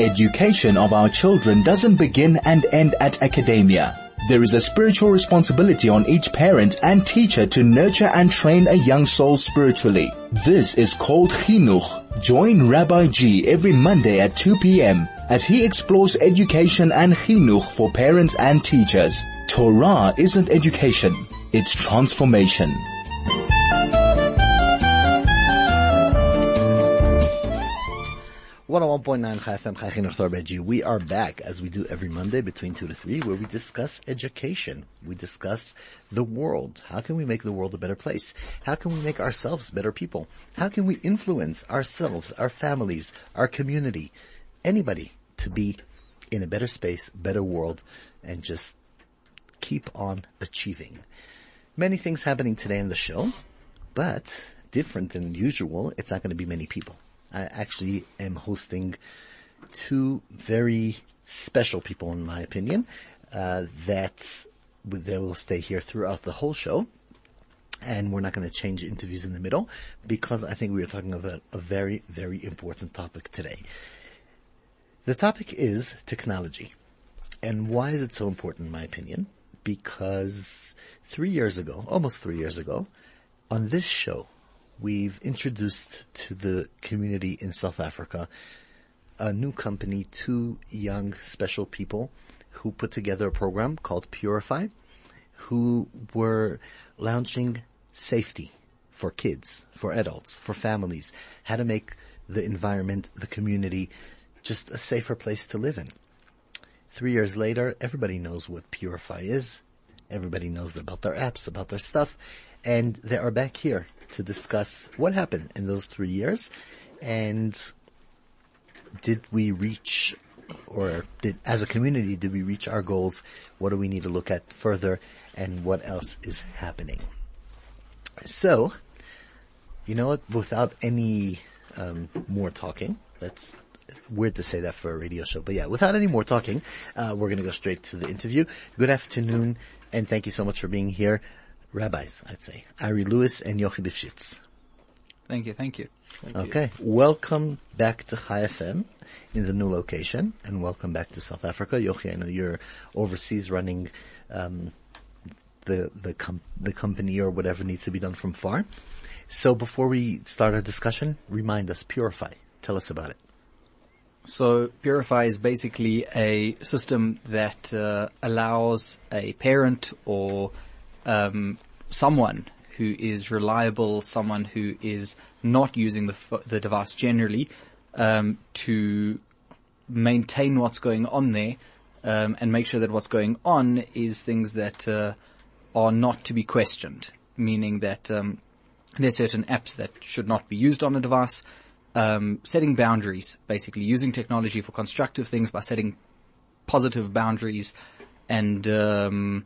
Education of our children doesn't begin and end at academia. There is a spiritual responsibility on each parent and teacher to nurture and train a young soul spiritually. This is called chinuch. Join Rabbi G every Monday at 2 p.m. as he explores education and chinuch for parents and teachers. Torah isn't education, it's transformation. 101.9 Chai FM Chai Chinuch. We are back as we do every Monday between 2 to 3 where we discuss education. We discuss the world. How can we make the world a better place? How can we make ourselves better people? How can we influence ourselves, our families, our community, anybody to be in a better space, better world and just keep on achieving. Many things happening today in the show, but different than usual, it's not going to be many people. I actually am hosting two very special people, in my opinion, uh, that they will stay here throughout the whole show. And we're not going to change interviews in the middle because I think we are talking about a very, very important topic today. The topic is technology. And why is it so important in my opinion? Because three years ago, almost three years ago, on this show, we've introduced to the community in South Africa a new company, two young special people who put together a program called Purify, who were launching safety for kids, for adults, for families, how to make the environment, the community, just a safer place to live in. Three years later, everybody knows what Purify is. Everybody knows about their apps, about their stuff, and they are back here to discuss what happened in those three years and did we reach or did, as a community, did we reach our goals? What do we need to look at further and what else is happening? So, you know what, without any, um, more talking, that's weird to say that for a radio show, but yeah, without any more talking, uh, we're gonna go straight to the interview. Good afternoon and thank you so much for being here rabbis, I'd say, Ari Lewis and Yochi Lipschitz. Thank you, thank you. Thank okay, you. welcome back to Chai FM in the new location, and welcome back to South Africa. Yochi, I know you're overseas running um, the the com- the company or whatever needs to be done from far. So before we start our discussion, remind us, Purify. Tell us about it. So Purify is basically a system that uh, allows a parent or um, someone who is reliable, someone who is not using the the device generally, um, to maintain what's going on there, um, and make sure that what's going on is things that uh, are not to be questioned. Meaning that um, there's certain apps that should not be used on a device. Um, setting boundaries, basically using technology for constructive things by setting positive boundaries and um,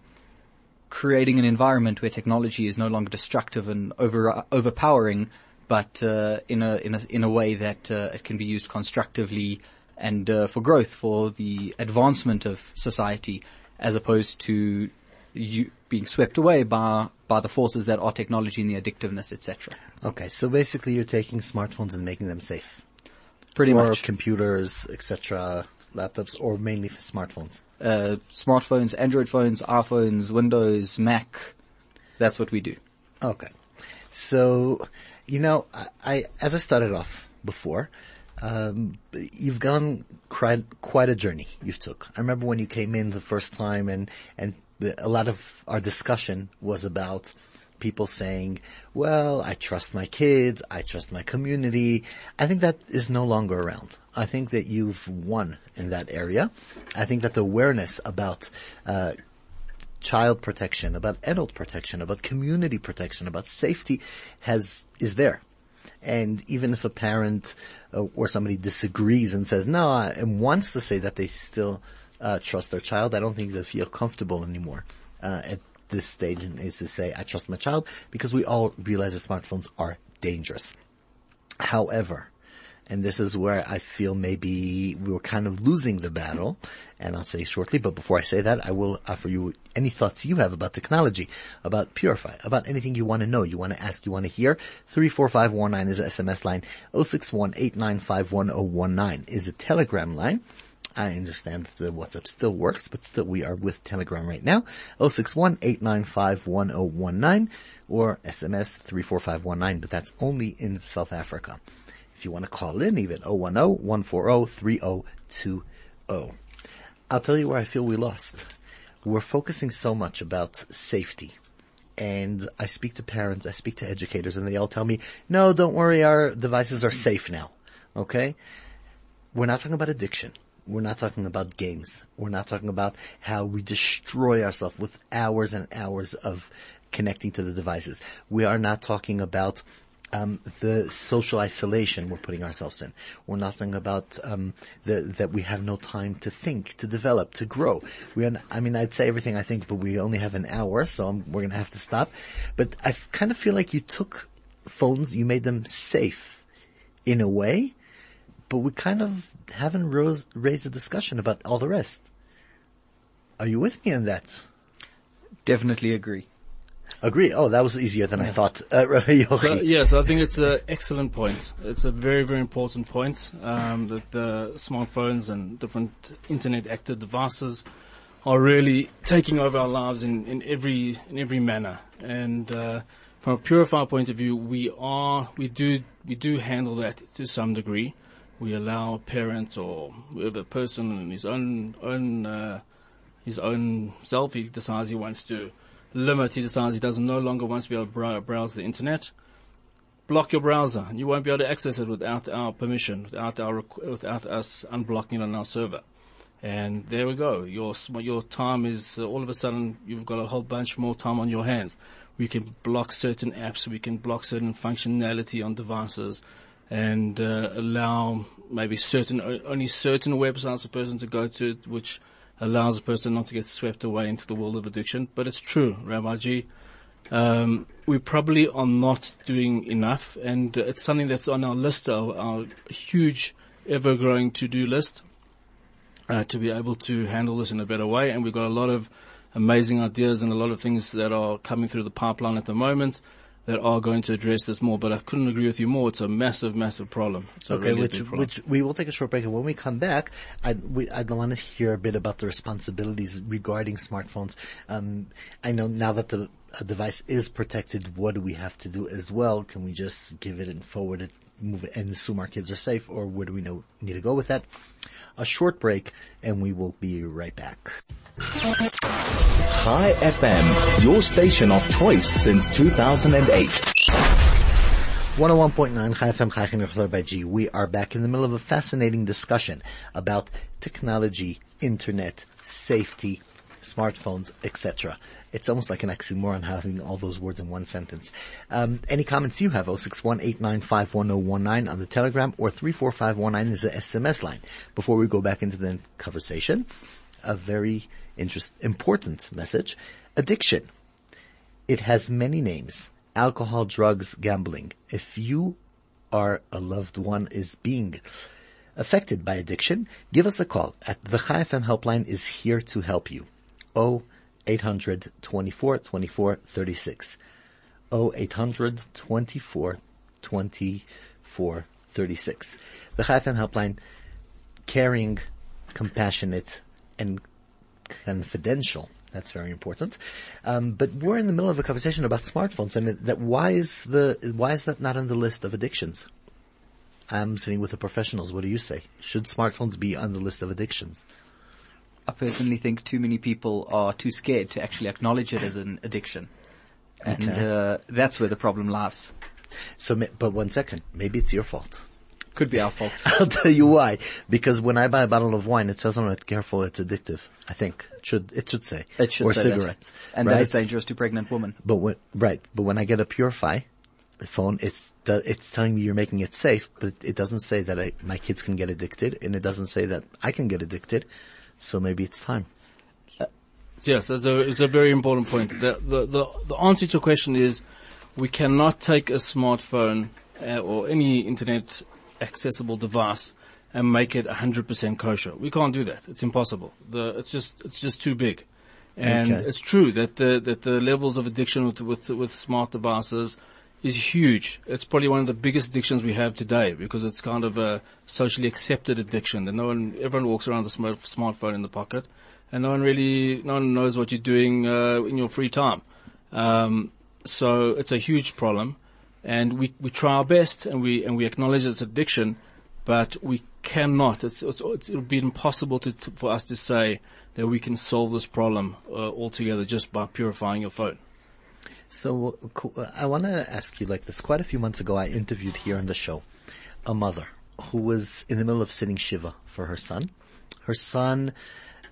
creating an environment where technology is no longer destructive and over, overpowering, but uh, in a in a in a way that uh, it can be used constructively and uh, for growth, for the advancement of society, as opposed to you being swept away by by the forces that are technology and the addictiveness, etc. Okay, so basically, you're taking smartphones and making them safe. Pretty or much. computers, etc., laptops, or mainly smartphones uh, smartphones, Android phones, iPhones, Windows, Mac. That's what we do. Okay. So, you know, I, I as I started off before, um, you've gone quite, quite a journey you've took. I remember when you came in the first time and, and the, a lot of our discussion was about people saying, well, I trust my kids, I trust my community. I think that is no longer around. I think that you've won in that area. I think that the awareness about, uh, child protection, about adult protection, about community protection, about safety has, is there. And even if a parent uh, or somebody disagrees and says no I, and wants to say that they still uh, trust their child, I don't think they feel comfortable anymore uh, at this stage is to say I trust my child because we all realize that smartphones are dangerous. However, And this is where I feel maybe we were kind of losing the battle. And I'll say shortly, but before I say that, I will offer you any thoughts you have about technology, about Purify, about anything you want to know, you want to ask, you want to hear. 34519 is a SMS line. 061 is a telegram line. I understand that the WhatsApp still works, but still we are with Telegram right now. 061 or SMS 34519, but that's only in South Africa. If you want to call in, even 010-140-3020. I'll tell you where I feel we lost. We're focusing so much about safety. And I speak to parents, I speak to educators, and they all tell me, no, don't worry, our devices are safe now. Okay? We're not talking about addiction. We're not talking about games. We're not talking about how we destroy ourselves with hours and hours of connecting to the devices. We are not talking about um, the social isolation we're putting ourselves in. We're not talking about um, the, that we have no time to think, to develop, to grow. We are. I mean, I'd say everything I think, but we only have an hour, so I'm, we're going to have to stop. But I kind of feel like you took phones, you made them safe in a way, but we kind of haven't rose, raised a discussion about all the rest. Are you with me on that? Definitely agree. Agree. Oh, that was easier than I thought. Uh, so, yeah, so I think it's an excellent point. It's a very, very important point um, that the smartphones and different internet active devices are really taking over our lives in, in every in every manner. And uh, from a purifier point of view, we are we do we do handle that to some degree. We allow a parent or whoever person in his own own uh, his own self, he decides he wants to limit. He decides he doesn't no longer wants to be able to browse the internet. Block your browser. And you won't be able to access it without our permission, without our, without us unblocking it on our server. And there we go. Your, your time is, uh, all of a sudden, you've got a whole bunch more time on your hands. We can block certain apps, we can block certain functionality on devices, and uh, allow maybe certain, only certain websites a person to go to, which allows a person not to get swept away into the world of addiction. But it's true, Rabbi G. Um, we probably are not doing enough, and it's something that's on our list, our, our huge, ever-growing to-do list, uh, to be able to handle this in a better way. And we've got a lot of amazing ideas and a lot of things that are coming through the pipeline at the moment that are going to address this more, but I couldn't agree with you more. It's a massive, massive problem. okay, really which, problem. which we will take a short break, and when we come back, I we, I'd want to hear a bit about the responsibilities regarding smartphones. Um, I know now that the device is protected, what do we have to do as well? Can we just give it and forward it, move and assume our kids are safe, or where do we know, need to go with that? A short break, and we will be right back. Chai FM, your station of choice since 2008. 101.9 Chai FM Chai by G. We are back in the middle of a fascinating discussion about technology, internet, safety, smartphones, etc. It's almost like an oxymoron having all those words in one sentence. Um, any comments you have, 061 on the Telegram or 34519 is the SMS line. Before we go back into the conversation, a very interest, important message. Addiction. It has many names. Alcohol, drugs, gambling. If you are a loved one is being affected by addiction, give us a call at the Chai FM helpline is here to help you. 0800 24 24 36. 0800 24 24 36. The ChaiFM helpline caring, compassionate, and confidential. That's very important. Um, but we're in the middle of a conversation about smartphones, and that why is the why is that not on the list of addictions? I'm sitting with the professionals. What do you say? Should smartphones be on the list of addictions? I personally think too many people are too scared to actually acknowledge it as an addiction, and okay. uh, that's where the problem lies. So, but one second, maybe it's your fault. Could be our fault. I'll tell you why. Because when I buy a bottle of wine, it says on it, careful, it's addictive. I think. It should, it should say. It should or say cigarettes. That. And right? that is dangerous to pregnant women. But when, right. But when I get a Purify phone, it's, it's telling me you're making it safe, but it doesn't say that I, my kids can get addicted, and it doesn't say that I can get addicted. So maybe it's time. Uh, yes, it's a, it's a very important point. The, the, the, the answer to your question is we cannot take a smartphone uh, or any internet accessible device and make it 100% kosher. We can't do that. It's impossible. The, it's just, it's just too big. And Okay. it's true that the, that the levels of addiction with, with, with smart devices is huge. It's probably one of the biggest addictions we have today because it's kind of a socially accepted addiction that no one, everyone walks around with a smartphone in the pocket and no one really, no one knows what you're doing, uh, in your free time. Um, so it's a huge problem and we, we try our best and we, and we acknowledge it's addiction, but we cannot, it's, it's, it's it'll be impossible to, to, for us to say that we can solve this problem, uh, altogether just by purifying your phone. So. I want to ask you like this. Quite a few months ago, I interviewed here on the show a mother who was in the middle of sitting shiva for her son. Her son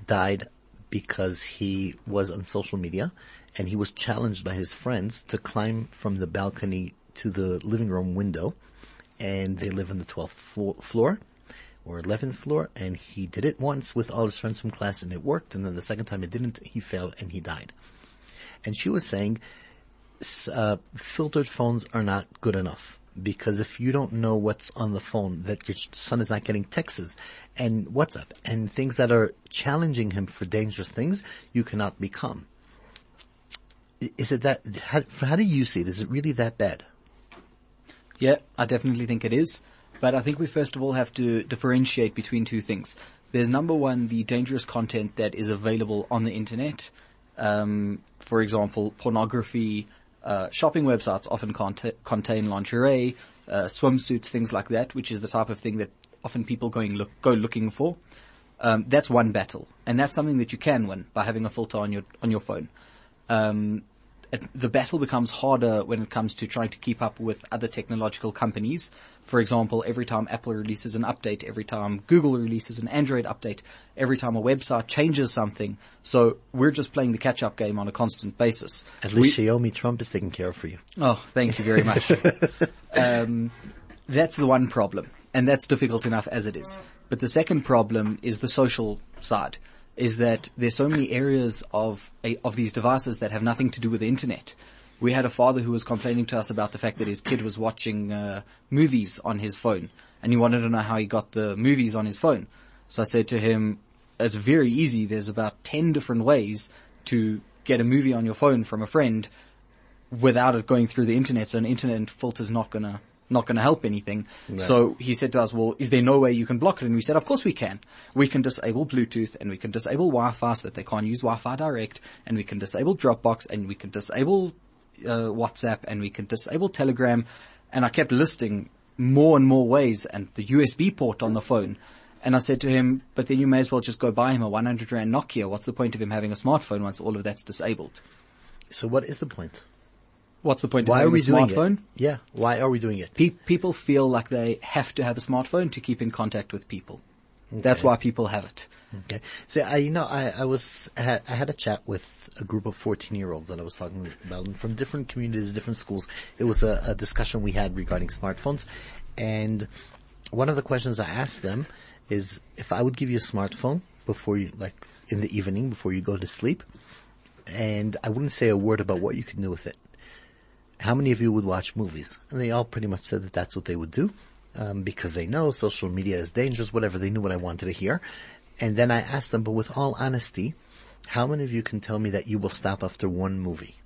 died because he was on social media and he was challenged by his friends to climb from the balcony to the living room window and they live on the 12th floor or 11th floor and he did it once with all his friends from class and it worked and then the second time it didn't he fell and he died and she was saying uh, filtered phones are not good enough because if you don't know what's on the phone, that your son is not getting texts and WhatsApp and things that are challenging him for dangerous things, you cannot become. Is it that? How, how do you see it? Is it really that bad? Yeah, I definitely think it is. But I think we first of all have to differentiate between two things. There's number one, the dangerous content that is available on the internet. Um, for example, pornography, uh, shopping websites often cont- contain lingerie, uh, swimsuits, things like that, which is the type of thing that often people going look, go looking for. Um, that's one battle, and that's something that you can win by having a filter on your on your phone. Um, it, the battle becomes harder when it comes to trying to keep up with other technological companies. For example, every time Apple releases an update, every time Google releases an Android update, every time a website changes something. So we're just playing the catch-up game on a constant basis. At least Xiaomi Trump is taking care for you. Oh, thank you very much. um, that's the one problem, and that's difficult enough as it is. But the second problem is the social side. Is that there's so many areas of of these devices that have nothing to do with the internet. We had a father who was complaining to us about the fact that his kid was watching uh, movies on his phone, and he wanted to know how he got the movies on his phone. So I said to him, "It's very easy. There's about ten different ways to get a movie on your phone from a friend without it going through the internet. So an internet filter's not gonna not gonna help anything. So he said to us, "Well, is there no way you can block it?" And we said, "Of course we can. We can disable Bluetooth and we can disable Wi-Fi so that they can't use Wi-Fi direct, and we can disable Dropbox and we can disable uh, WhatsApp and we can disable Telegram." And I kept listing more and more ways and the USB port on the phone. And I said to him, but then you may as well just go buy him a 100 rand Nokia. What's the point of him having a smartphone once all of that's disabled? So what is the point? What's the point Why of are we a doing smartphone? it? Yeah. Why are we doing it? Pe- people feel like they have to have a smartphone to keep in contact with people. That's why people have it. Okay. So I, you know, I, I was, I had, I had a chat with a group of 14 year olds that I was talking about and from different communities, different schools. It was a, a discussion we had regarding smartphones. And one of the questions I asked them is if I would give you a smartphone before you, like in the evening before you go to sleep, and I wouldn't say a word about what you could do with it. How many of you would watch movies? And they all pretty much said that that's what they would do, um, because they know social media is dangerous, whatever. They knew what I wanted to hear. And then I asked them, but with all honesty, how many of you can tell me that you will stop after one movie?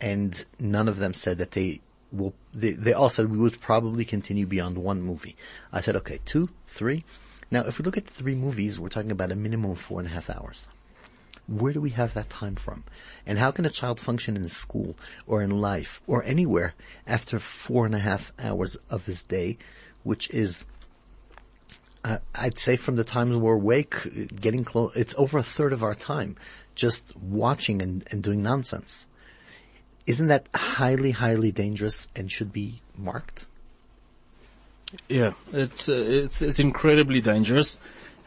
And none of them said that they will, they, they all said we would probably continue beyond one movie. I said, okay, two, three. Now, if we look at three movies, we're talking about a minimum of four and a half hours. Where do we have that time from? And how can a child function in school or in life or anywhere after four and a half hours of his day, which is, uh, I'd say from the time we're awake, getting close, it's over a third of our time just watching and, and doing nonsense. Isn't that highly, highly dangerous and should be marked? Yeah, it's uh, it's it's incredibly dangerous,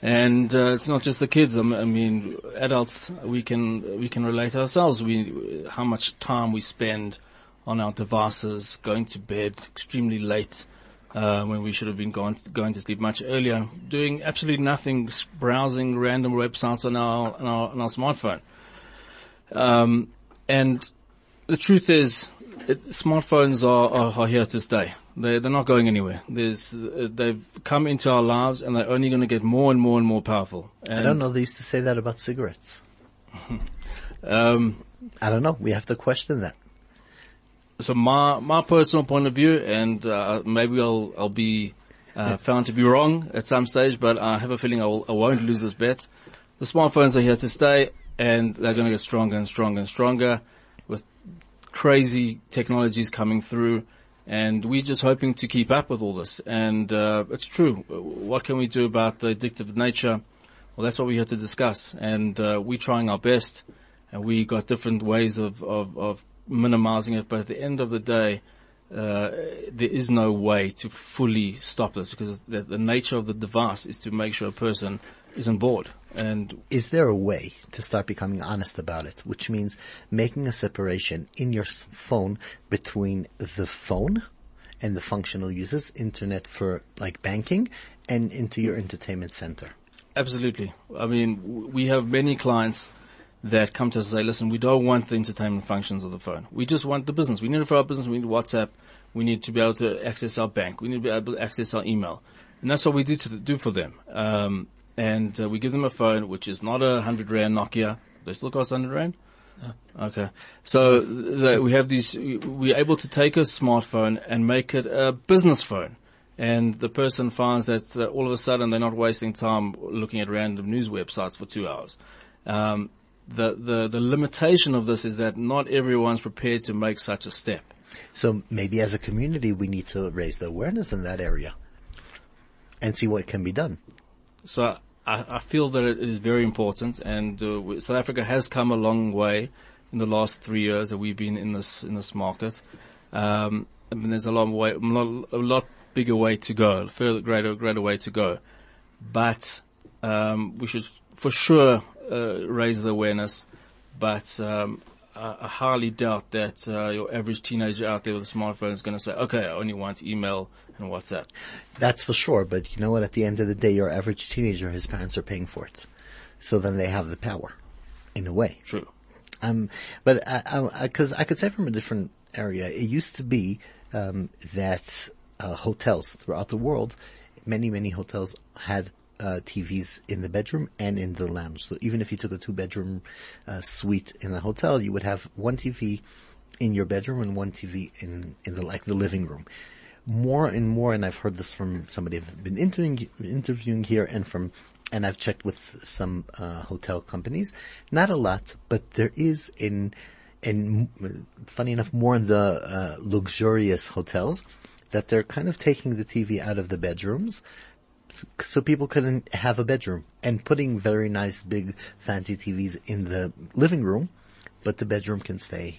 and uh, it's not just the kids. I mean, adults we can we can relate ourselves. We how much time we spend on our devices, going to bed extremely late uh, when we should have been going going to sleep much earlier, doing absolutely nothing, browsing random websites on our on our, on our smartphone. Um, and the truth is, it, smartphones are, are, are here to stay. They, they're not going anywhere. There's, uh, they've come into our lives and they're only going to get more and more and more powerful. And, I don't know. They used to say that about cigarettes. Um, I don't know. We have to question that. so my my personal point of view, and uh, maybe I'll I'll be uh, found to be wrong at some stage, but I have a feeling I, will, I won't lose this bet. The smartphones are here to stay, and they're going to get stronger and stronger and stronger with crazy technologies coming through. And we're just hoping to keep up with all this. And uh, it's true. What can we do about the addictive nature? Well, that's what we're here to discuss. And uh, we're trying our best. And we got different ways of, of, of minimizing it. But at the end of the day, uh, there is no way to fully stop this because the, the nature of the device is to make sure a person isn't bored. And Is there a way to start becoming honest about it? Which means making a separation in your phone between the phone and the functional uses, internet for like banking, and into your entertainment center. Absolutely. I mean, we have many clients that come to us and say, listen, we don't want the entertainment functions of the phone. We just want the business. We need it for our business. We need WhatsApp. We need to be able to access our bank. We need to be able to access our email. And that's what we do to do for them. Um, and uh, we give them a phone, which is not a hundred rand Nokia. They still cost hundred rand. Okay. So th- we have these, we're able to take a smartphone and make it a business phone. And the person finds that uh, all of a sudden they're not wasting time looking at random news websites for two hours. Um, the, the, the limitation of this is that not everyone's prepared to make such a step. So maybe as a community we need to raise the awareness in that area and see what can be done. So I, I feel that it is very important, and uh, South Africa has come a long way in the last three years that we've been in this in this market. Um, I mean, there's a long way, a lot, a lot bigger way to go, a further greater greater way to go, but um, we should for sure raise the awareness. But um, I, I highly doubt that uh, your average teenager out there with a smartphone is going to say, "Okay, I only want email and WhatsApp." That's for sure, but you know what? At the end of the day, your average teenager, his parents are paying for it. So then they have the power, in a way. True. Um, but I, I, cause I could say from a different area, it used to be, um, that, uh, hotels throughout the world, many, many hotels had, uh, TVs in the bedroom and in the lounge. So even if you took a two bedroom, uh, suite in a hotel, you would have one TV in your bedroom and one TV in, in the, like the living room. More and more, and I've heard this from somebody I've been interviewing, interviewing here and from and I've checked with some uh, hotel companies. Not a lot, but there is in, in funny enough, more in the uh, luxurious hotels that they're kind of taking the TV out of the bedrooms, so people can have a bedroom and putting very nice big fancy TVs in the living room, but the bedroom can stay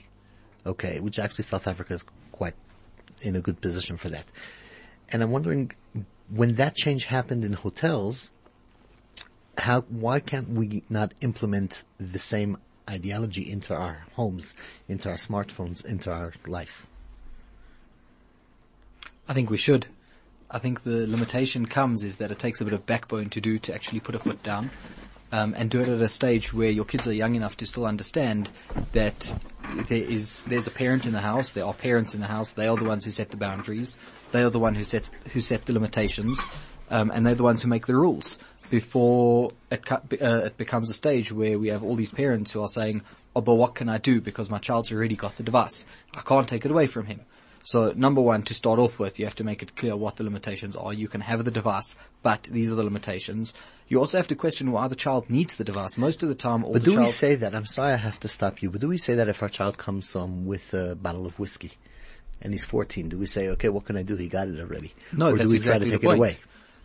okay. Which actually South Africa is quite in a good position for that. And I'm wondering when that change happened in hotels how why can't we not implement the same ideology into our homes, into our smartphones, into our life? I think we should. I think the limitation comes is that it takes a bit of backbone to do to actually put a foot down. Um, and do it at a stage where your kids are young enough to still understand that there is there's a parent in the house, there are parents in the house, they are the ones who set the boundaries, they are the one who sets who set the limitations, um, and they're the ones who make the rules. Before it, uh, it becomes a stage where we have all these parents who are saying, "Oh, but what can I do because my child's already got the device? I can't take it away from him." So number one, to start off with, you have to make it clear what the limitations are. You can have the device, but these are the limitations. You also have to question why the child needs the device. Most of the time, all But the do child we say that? I'm sorry I have to stop you, but do we say that if our child comes um, with a bottle of whiskey and he's 14, do we say, okay, what can I do? He got it already. No, or that's do we exactly try to take the point. it away?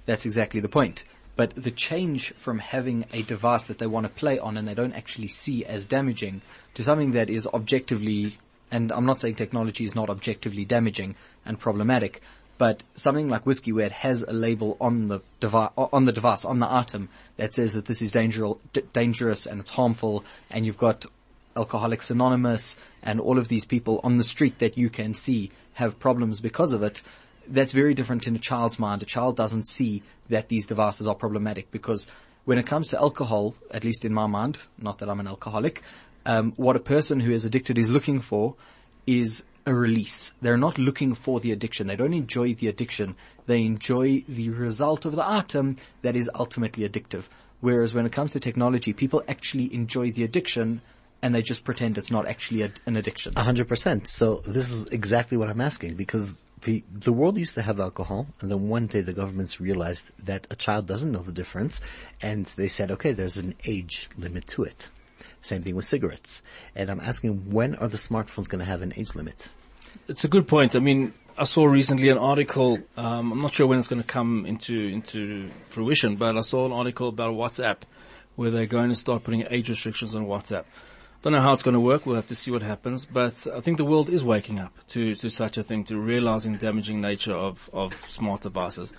That's exactly the point. But the change from having a device that they want to play on and they don't actually see as damaging to something that is objectively, and I'm not saying technology is not objectively damaging and problematic, but something like whiskey where it has a label on the device, on the device, on the item that says that this is dangerous, dangerous and it's harmful and you've got Alcoholics Anonymous and all of these people on the street that you can see have problems because of it, that's very different in a child's mind. A child doesn't see that these devices are problematic because when it comes to alcohol, at least in my mind, not that I'm an alcoholic, um, what a person who is addicted is looking for is a release. They're not looking for the addiction. They don't enjoy the addiction. They enjoy the result of the item that is ultimately addictive. Whereas when it comes to technology, people actually enjoy the addiction and they just pretend it's not actually a, an addiction. A hundred percent. So this is exactly what I'm asking because the the world used to have alcohol, and then one day the governments realized that a child doesn't know the difference, and they said, okay, there's an age limit to it. Same thing with cigarettes. And I'm asking, when are the smartphones going to have an age limit? It's a good point. I mean, I saw recently an article. Um, I'm not sure when it's going to come into into fruition, but I saw an article about WhatsApp where they're going to start putting age restrictions on WhatsApp. Don't know how it's going to work. We'll have to see what happens. But I think the world is waking up to, to such a thing, to realizing the damaging nature of, of smart devices.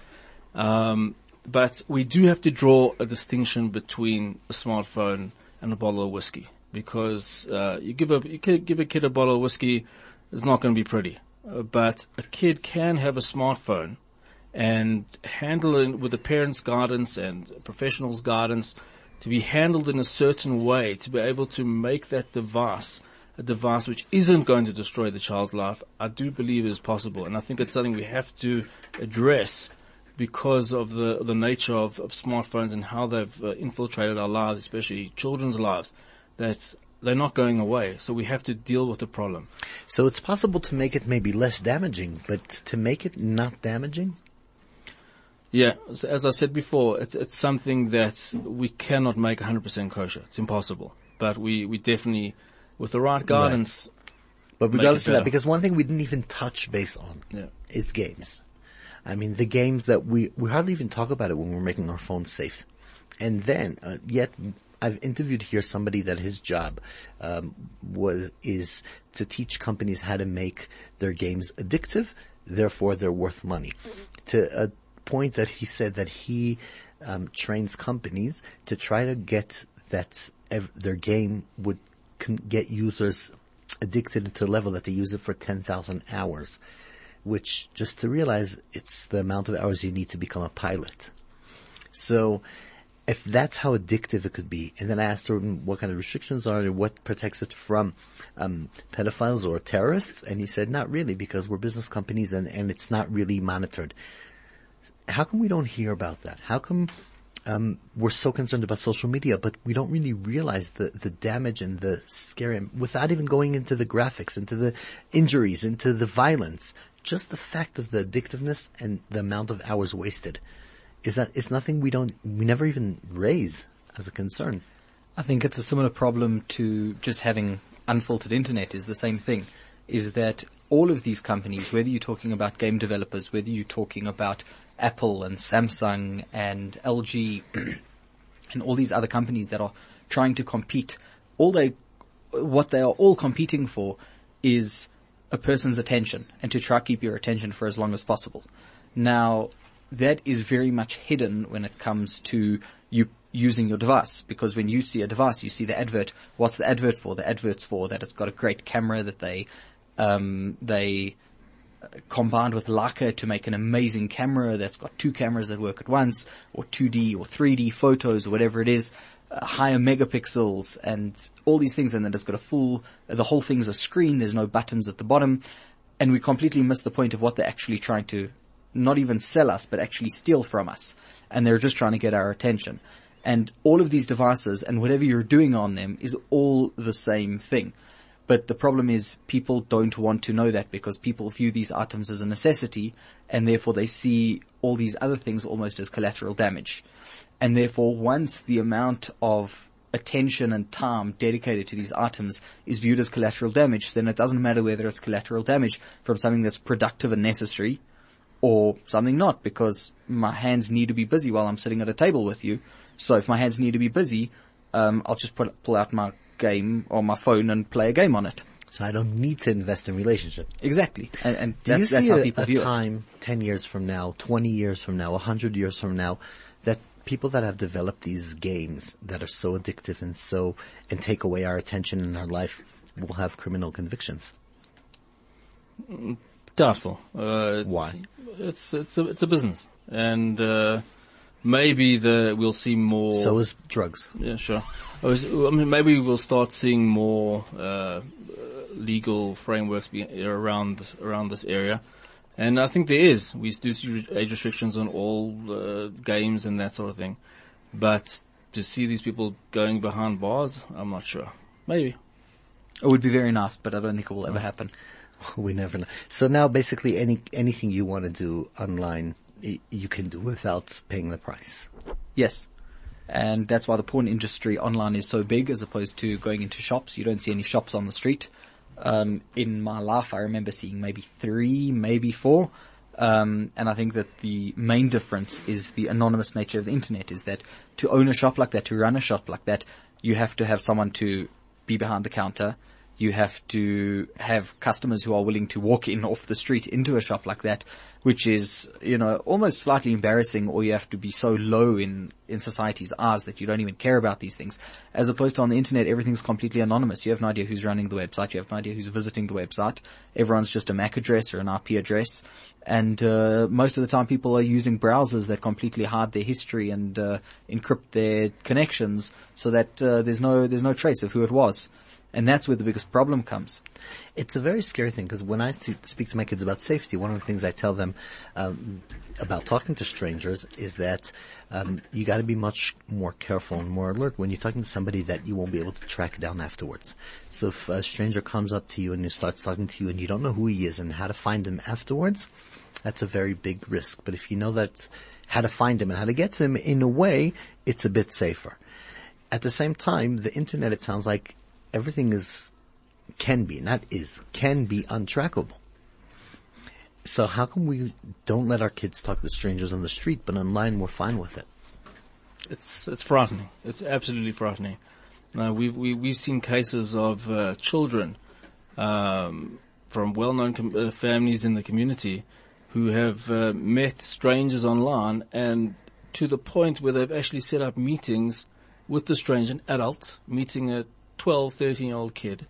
Um, but we do have to draw a distinction between a smartphone and a bottle of whiskey because uh, you give a you give a kid a bottle of whiskey, it's not going to be pretty. Uh, but a kid can have a smartphone and handle it with the parents' guidance and professionals' guidance to be handled in a certain way, to be able to make that device a device which isn't going to destroy the child's life, I do believe is possible. And I think it's something we have to address because of the, the nature of, of smartphones and how they've uh, infiltrated our lives, especially children's lives, that they're not going away. So we have to deal with the problem. So it's possible to make it maybe less damaging, but to make it not damaging? Yeah, as I said before, it's, it's something that we cannot make 100% kosher. It's impossible. But we, we definitely, with the right guidance, But Make regardless of that, because one thing we didn't even touch base on Yeah. is games. I mean, the games that we, we hardly even talk about it when we're making our phones safe. And then, uh, yet, I've interviewed here somebody that his job, um, was, is to teach companies how to make their games addictive, therefore they're worth money. To a point that he said that he, um, trains companies to try to get that ev- their game would con- get users addicted to a level that they use it for 10,000 hours, which just to realize it's the amount of hours you need to become a pilot. So if that's how addictive it could be, and then I asked her what kind of restrictions are there, what protects it from um, pedophiles or terrorists, and he said not really because we're business companies and, and it's not really monitored. How come we don't hear about that? How come um, we're so concerned about social media, but we don't really realize the, the damage and the scary, without even going into the graphics, into the injuries, into the violence, just the fact of the addictiveness and the amount of hours wasted is that it's nothing we don't, we never even raise as a concern. I think it's a similar problem to just having unfiltered internet is the same thing. Is that all of these companies, whether you're talking about game developers, whether you're talking about Apple and Samsung and LG and all these other companies that are trying to compete, all they, what they are all competing for is a person's attention and to try to keep your attention for as long as possible. Now, that is very much hidden when it comes to you using your device because when you see a device, you see the advert. What's the advert for? The advert's for that it's got a great camera that they, um, they uh, combined with Leica to make an amazing camera that's got two cameras that work at once or 2D or 3D photos or whatever it is. Higher megapixels and all these things and then it's got a full, the whole thing's a screen, there's no buttons at the bottom and we completely miss the point of what they're actually trying to not even sell us, but actually steal from us. And they're just trying to get our attention. And all of these devices and whatever you're doing on them is all the same thing. But the problem is people don't want to know that because people view these items as a necessity and therefore they see all these other things almost as collateral damage. And therefore once the amount of attention and time dedicated to these items is viewed as collateral damage, then it doesn't matter whether it's collateral damage from something that's productive and necessary or something not because my hands need to be busy while I'm sitting at a table with you. So if my hands need to be busy, um, I'll just put, pull out my game on my phone and play a game on it. So I don't need to invest in relationships. Exactly. And, and Do you that's, that's see how a, people a view it. time 10 years from now, 20 years from now, 100 years from now, that people that have developed these games that are so addictive and so, and take away our attention in our life will have criminal convictions? Doubtful. Uh, it's, Why? It's it's a it's a business, and uh, maybe the we'll see more. So is drugs. yeah, sure. I, was, I mean, maybe we'll start seeing more uh, legal frameworks be, around around this area. And I think there is. We do see age restrictions on all uh, games and that sort of thing. But to see these people going behind bars, I'm not sure. Maybe. It would be very nice, but I don't think it will ever happen. We never know. So now basically any, anything you want to do online, you can do without paying the price. Yes. And that's why the porn industry online is so big as opposed to going into shops. You don't see any shops on the street. Um, in my life, I remember seeing maybe three, maybe four. Um, and I think that the main difference is the anonymous nature of the internet is that to own a shop like that, to run a shop like that, you have to have someone to be behind the counter. You have to have customers who are willing to walk in off the street into a shop like that, which is, you know, almost slightly embarrassing or you have to be so low in, in society's eyes that you don't even care about these things. As opposed to on the internet, everything's completely anonymous. You have no idea who's running the website. You have no idea who's visiting the website. Everyone's just a MAC address or an IP address. And, uh, most of the time people are using browsers that completely hide their history and, uh, encrypt their connections so that, uh, there's no, there's no trace of who it was. And that's where the biggest problem comes. It's a very scary thing because when I th- speak to my kids about safety, one of the things I tell them um, about talking to strangers is that um, you got to be much more careful and more alert when you're talking to somebody that you won't be able to track down afterwards. So if a stranger comes up to you and starts talking to you and you don't know who he is and how to find him afterwards, that's a very big risk. But if you know that how to find him and how to get to him in a way, it's a bit safer. At the same time, the internet, it sounds like everything is, can be, not is, can be untrackable. So how come we don't let our kids talk to strangers on the street, but online we're fine with it? It's it's frightening. It's absolutely frightening. Now we've we, we've seen cases of uh, children um, from well-known com- uh, families in the community who have uh, met strangers online, and to the point where they've actually set up meetings with the stranger, an adult meeting a 12, 13 year old kid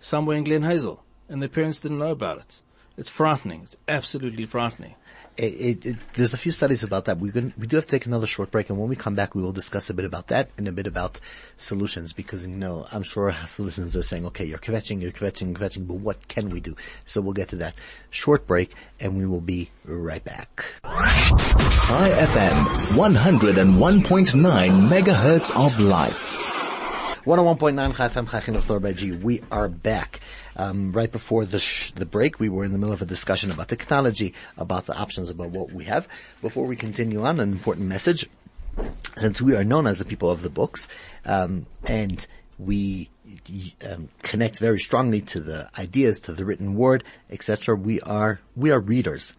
somewhere in Glen Hazel, and their parents didn't know about it. It's frightening. It's absolutely frightening. It, it, it, there's a few studies about that. We're going we do have to take another short break, and when we come back, we will discuss a bit about that and a bit about solutions. Because you know, I'm sure half the listeners are saying, "Okay, you're kvetching, you're kvetching, kvetching," but what can we do? So we'll get to that short break, and we will be right back. Chai FM, 101.9 megahertz of life. 101.9 Chai Thor G. We are back. Um, right before the sh- the break, we were in the middle of a discussion about technology, about the options, about what we have. Before we continue on, an important message. Since we are known as the people of the books, um, and we um, connect very strongly to the ideas, to the written word, etc. We are we are readers.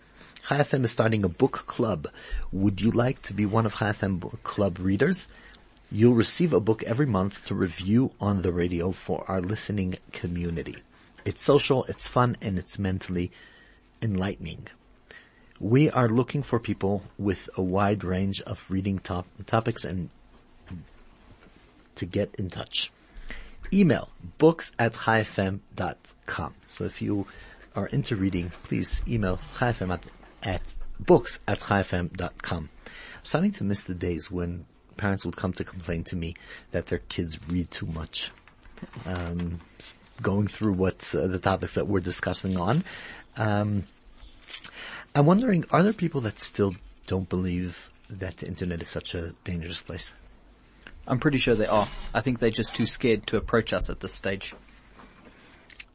Chai is starting a book club. Would you like to be one of Chai book club readers? You'll receive a book every month to review on the radio for our listening community. It's social, it's fun, and it's mentally enlightening. We are looking for people with a wide range of reading top- topics and to get in touch. Email books at chaifm.com. So if you are into reading, please email chaifm at, at books at chaifm.com. I'm starting to miss the days when parents would come to complain to me that their kids read too much. Um, going through what uh, the topics that we're discussing on. Um, I'm wondering, are there people that still don't believe that the internet is such a dangerous place? I'm pretty sure they are. I think they're just too scared to approach us at this stage.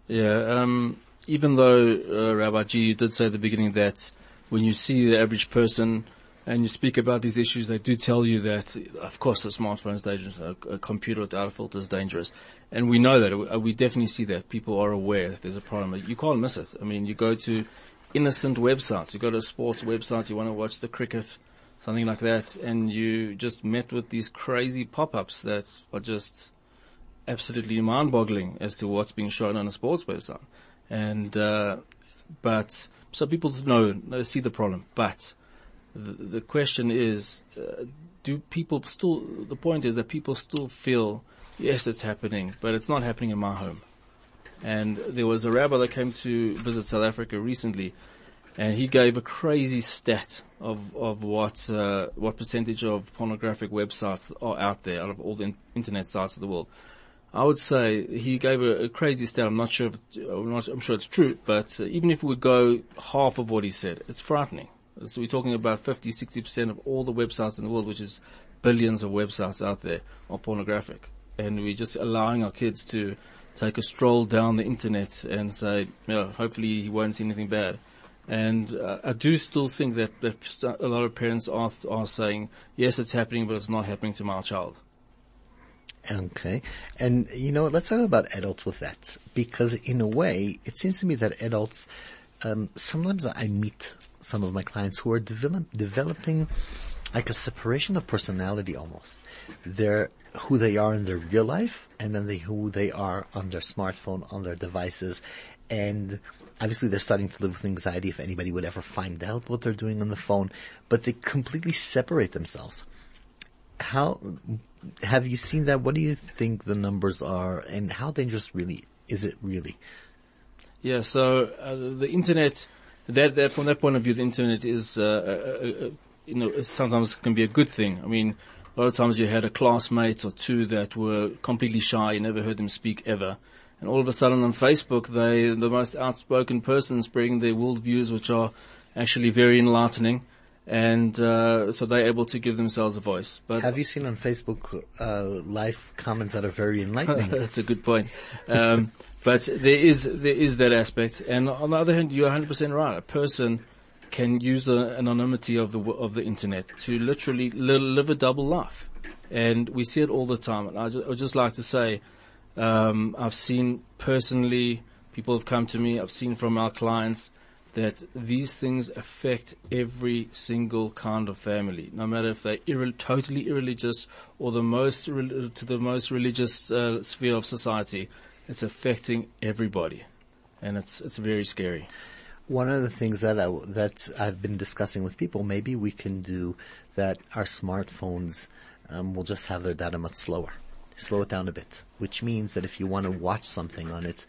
Yeah, um, even though uh, Rabbi G, you did say at the beginning that when you see the average person and you speak about these issues, they do tell you that, of course, a smartphone is dangerous, a, a computer without a filter is dangerous. And we know that. We definitely see that. People are aware that there's a problem. You can't miss it. I mean, you go to innocent websites, you go to a sports website, you want to watch the cricket, something like that, and you just met with these crazy pop-ups that are just absolutely mind-boggling as to what's being shown on a sports website. And, uh, but, so people know, see the problem, but, the, question is, uh, do people still, the point is that people still feel, yes, it's happening, but it's not happening in my home. And there was a rabbi that came to visit South Africa recently, and he gave a crazy stat of of what uh, what percentage of pornographic websites are out there out of all the in- internet sites of the world. I would say he gave a, a crazy stat. I'm not sure. If, I'm, not, I'm sure it's true, but uh, even if we go half of what he said, it's frightening. So we're talking about 50, 60 percent of all the websites in the world, which is billions of websites out there, are pornographic, and we're just allowing our kids to take a stroll down the internet and say, you know, hopefully he won't see anything bad. And uh, I do still think that, that a lot of parents are are saying, yes, it's happening, but it's not happening to my child. Okay. And you know, let's talk about adults with that. Because in a way, it seems to me that adults, um, sometimes I meet some of my clients who are develop, developing like a separation of personality almost. They're who they are in their real life and then they, who they are on their smartphone, on their devices. And obviously they're starting to live with anxiety if anybody would ever find out what they're doing on the phone, but they completely separate themselves. How, have you seen that? What do you think the numbers are, and how dangerous really is it really? Yeah, so uh, the internet, that, that from that point of view, the internet is, uh, uh, uh, you know, sometimes can be a good thing. I mean, a lot of times you had a classmate or two that were completely shy, you never heard them speak ever. And all of a sudden on Facebook, they, the most outspoken person spreading their worldviews, which are actually very enlightening and uh, so they're able to give themselves a voice. But have you seen on Facebook uh, live comments that are very enlightening? That's a good point. Um, but there is there is that aspect, and on the other hand, you're 100 percent right. A person can use the anonymity of the of the internet to literally li- live a double life, and we see it all the time. And I just, I would just like to say, um, I've seen personally, people have come to me. I've seen from our clients that these things affect every single kind of family, no matter if they're totally irreligious or the most re- to the most religious uh, sphere of society. It's affecting everybody, and it's it's very scary. One of the things that I that I've been discussing with people, maybe we can do that. Our smartphones um, will just have their data much slower, slow it down a bit, which means that if you want to watch something on it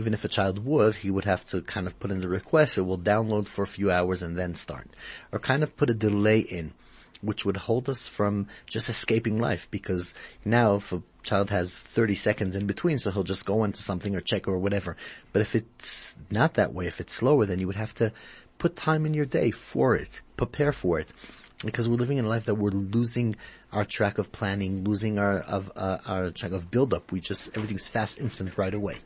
even if a child would, he would have to kind of put in the request. It will download for a few hours and then start. Or kind of put a delay in, which would hold us from just escaping life because now if a child has 30 seconds in between, so he'll just go into something or check or whatever. But if it's not that way, if it's slower, then you would have to put time in your day for it, prepare for it. Because we're living in a life that we're losing our track of planning, losing our, of, uh, our track of build up. We just, everything's fast, instant right away.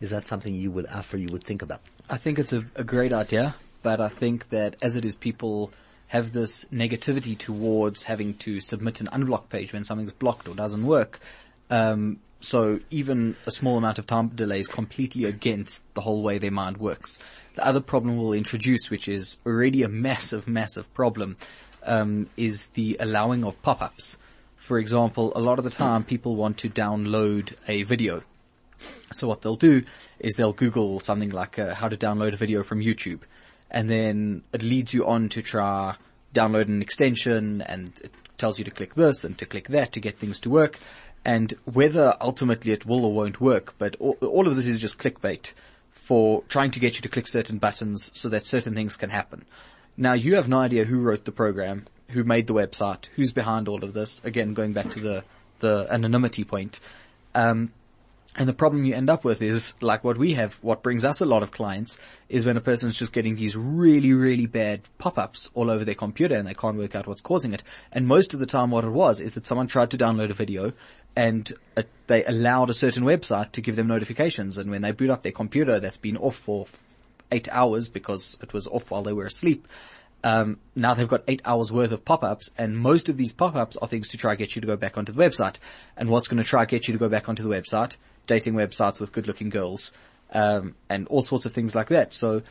Is that something you would offer, you would think about? I think it's a, a great idea, but I think that as it is people have this negativity towards having to submit an unblock page when something's blocked or doesn't work. Um, so even a small amount of time delay is completely against the whole way their mind works. The other problem we'll introduce, which is already a massive, massive problem, um, is the allowing of pop-ups. For example, a lot of the time people want to download a video so what they'll do is they'll Google something like uh, how to download a video from YouTube, and then it leads you on to try download an extension, and it tells you to click this and to click that to get things to work, and whether ultimately it will or won't work, but all, all of this is just clickbait for trying to get you to click certain buttons so that certain things can happen. Now you have no idea who wrote the program, who made the website, who's behind all of this. Again, going back to the the anonymity point. Um, and the problem you end up with is like what we have, what brings us a lot of clients is when a person's just getting these really, really bad pop-ups all over their computer and they can't work out what's causing it. And most of the time what it was is that someone tried to download a video and they allowed a certain website to give them notifications. And when they boot up their computer that's been off for eight hours because it was off while they were asleep, um, now they've got eight hours worth of pop-ups and most of these pop-ups are things to try get you to go back onto the website. And what's going to try get you to go back onto the website dating websites with good looking girls, um, and all sorts of things like that. So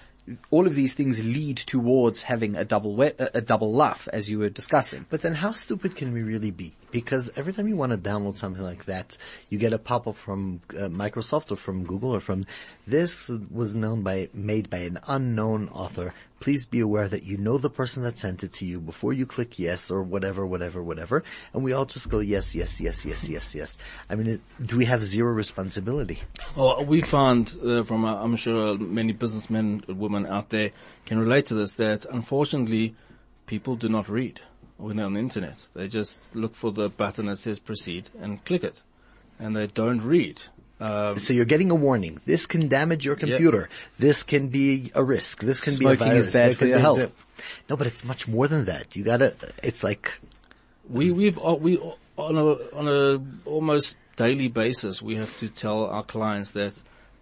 all of these things lead towards having a double we- a double laugh, as you were discussing. But then, how stupid can we really be? Because every time you want to download something like that, you get a pop-up from uh, Microsoft or from Google or from this was known by made by an unknown author please be aware that you know the person that sent it to you before you click yes or whatever, whatever, whatever. And we all just go yes, yes, yes, yes, yes, yes. I mean, it, do we have zero responsibility? Well, we found uh, from, uh, I'm sure many businessmen women out there can relate to this that unfortunately people do not read on the internet. They just look for the button that says proceed and click it. and they don't read. Um, So you're getting a warning. This can damage your computer. This can be a risk. This can be a Smoking is bad for your health. No, but it's much more than that. You gotta, it's like, we we've uh, we on a on a almost daily basis we have to tell our clients that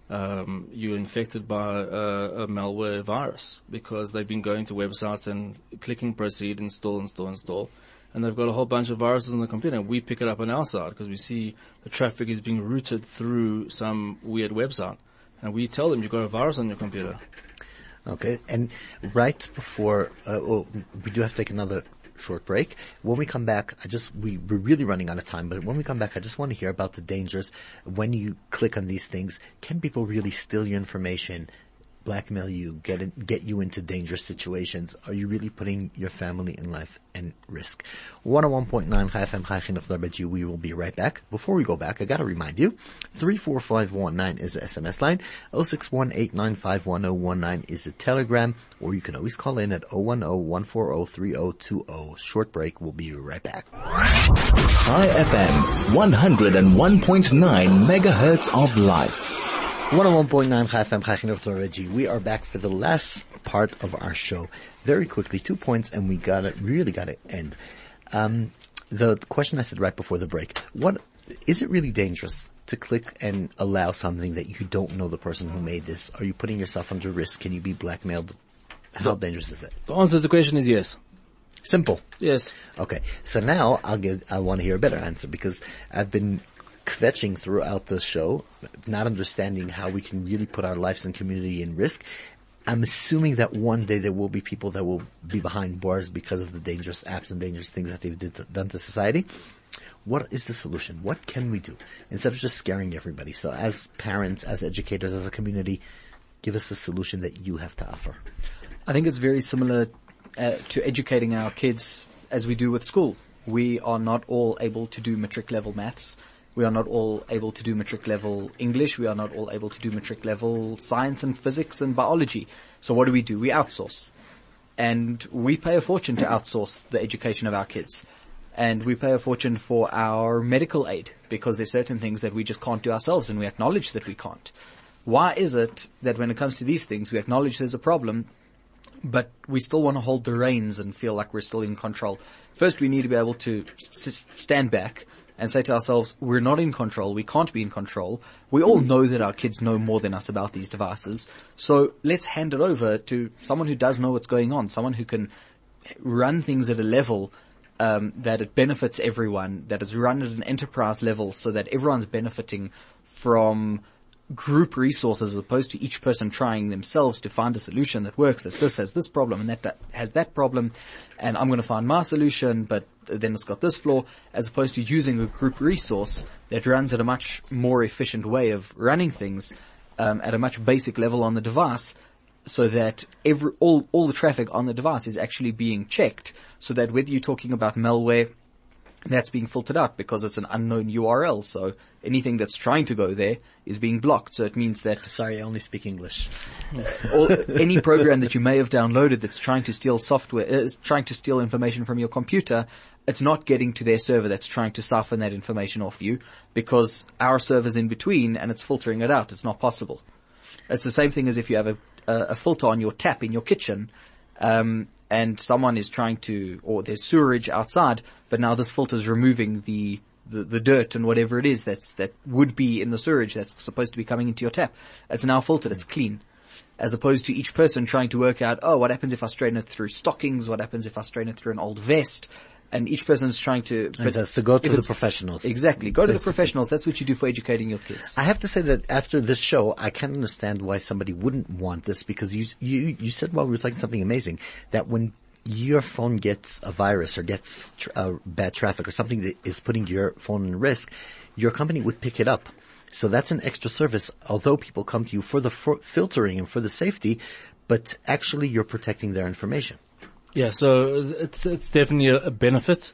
um, you're infected by a, a malware virus because they've been going to websites and clicking proceed, install, install, install, and they've got a whole bunch of viruses on the computer. And we pick it up on our side because we see the traffic is being routed through some weird website, and we tell them you've got a virus on your computer. Okay, and right before, uh, oh, we do have to take another short break. When we come back, I just, we, we're really running out of time, but when we come back, I just want to hear about the dangers when you click on these things. Can people really steal your information, blackmail you, get in, get you into dangerous situations? Are you really putting your family and life in risk? 101.9 Chai FM Chai Chinuch We will be right back. Before we go back, I gotta remind you, 34519 is the SMS line, 0618951019 is the telegram, or you can always call in at 010-140-3020. Short break, we'll be right back. Chai FM, 101.9 megahertz of life. 101.9 Chai FM Chai Chinuch We are back for the last part of our show. Very quickly, two points and we gotta, really gotta end. Um, the question I said right before the break, what, is it really dangerous to click and allow something that you don't know the person who made this? Are you putting yourself under risk? Can you be blackmailed? How dangerous is it? The answer to the question is yes. Simple. Yes. Okay, so now I'll give, I want to hear a better answer because I've been kvetching throughout the show, not understanding how we can really put our lives and community in risk. I'm assuming that one day there will be people that will be behind bars because of the dangerous apps and dangerous things that they've did, done to society. What is the solution? What can we do instead of just scaring everybody? So as parents, as educators, as a community, give us the solution that you have to offer. I think it's very similar uh, to educating our kids as we do with school. We are not all able to do matric level maths. We are not all able to do matric level English. We are not all able to do matric level science and physics and biology. So what do we do? We outsource. And we pay a fortune to outsource the education of our kids. And we pay a fortune for our medical aid because there's certain things that we just can't do ourselves and we acknowledge that we can't. Why is it that when it comes to these things, we acknowledge there's a problem, but we still want to hold the reins and feel like we're still in control. First, we need to be able to s- stand back and say to ourselves, we're not in control. We can't be in control. We all know that our kids know more than us about these devices. So let's hand it over to someone who does know what's going on, someone who can run things at a level um, that it benefits everyone, that is run at an enterprise level so that everyone's benefiting from group resources as opposed to each person trying themselves to find a solution that works, that this has this problem and that, that has that problem, and I'm going to find my solution, but then it's got this flaw, as opposed to using a group resource that runs at a much more efficient way of running things um, at a much basic level on the device, so that every all all the traffic on the device is actually being checked, so that whether you're talking about malware that's being filtered out because it's an unknown URL. So anything that's trying to go there is being blocked. So it means that Sorry, I only speak English. all, any program that you may have downloaded that's trying to steal software, uh, is trying to steal information from your computer, it's not getting to their server that's trying to siphon that information off you because our server's in between and it's filtering it out. It's not possible. It's the same thing as if you have a, a, a filter on your tap in your kitchen, um, and someone is trying to, or there's sewerage outside, but now this filter is removing the, the, the dirt and whatever it is that's, that would be in the sewerage that's supposed to be coming into your tap. It's now filtered, it's clean. As opposed to each person trying to work out, oh, what happens if I strain it through stockings? What happens if I strain it through an old vest? And each person is trying to, And that's to go to the professionals. Exactly. Go to the professionals. That's what you do for educating your kids. I have to say that after this show, I can understand why somebody wouldn't want this because you you you said while we were talking something amazing that when your phone gets a virus or gets tr- uh, bad traffic or something that is putting your phone in risk, your company would pick it up. So that's an extra service. Although people come to you for the f- filtering and for the safety, but actually you're protecting their information. Yeah, so it's it's definitely a, a benefit,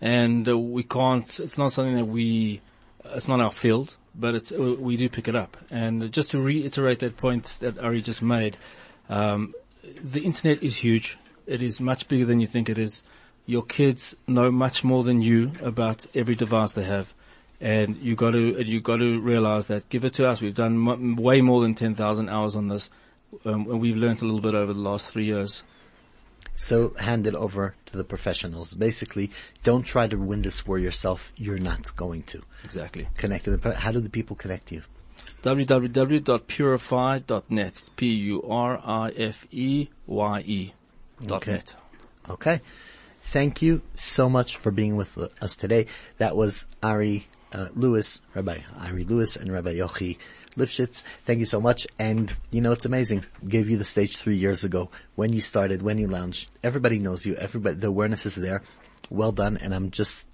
and uh, we can't. It's not something that we. It's not our field, but it's uh, we do pick it up. And just to reiterate that point that Ari just made, um, the internet is huge. It is much bigger than you think it is. Your kids know much more than you about every device they have. And you got to, you got to realize that give it to us. We've done m- way more than 10,000 hours on this. Um, and we've learned a little bit over the last three years. So hand it over to the professionals. Basically, don't try to win this war yourself. You're not going to. Exactly. Connect to the, how do the people connect to you? www.purifeye.net. P-U-R-I-F-E-Y-E dot Okay. net. Okay. Thank you so much for being with us today. That was Ari uh, Lewis, Rabbi Ari Lewis and Rabbi Yochi Lipschitz. Thank you so much. And you know, it's amazing. Gave you the stage three years ago when you started, when you launched. Everybody knows you. Everybody, the awareness is there. Well done. And I'm just,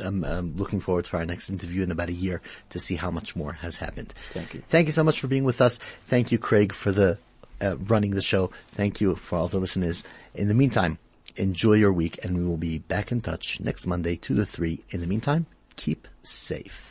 I'm, um looking forward for our next interview in about a year to see how much more has happened. Thank you. Thank you so much for being with us. Thank you, Craig, for the uh, running the show. Thank you for all the listeners. In the meantime, enjoy your week, and we will be back in touch next Monday, two to three. In the meantime, keep safe.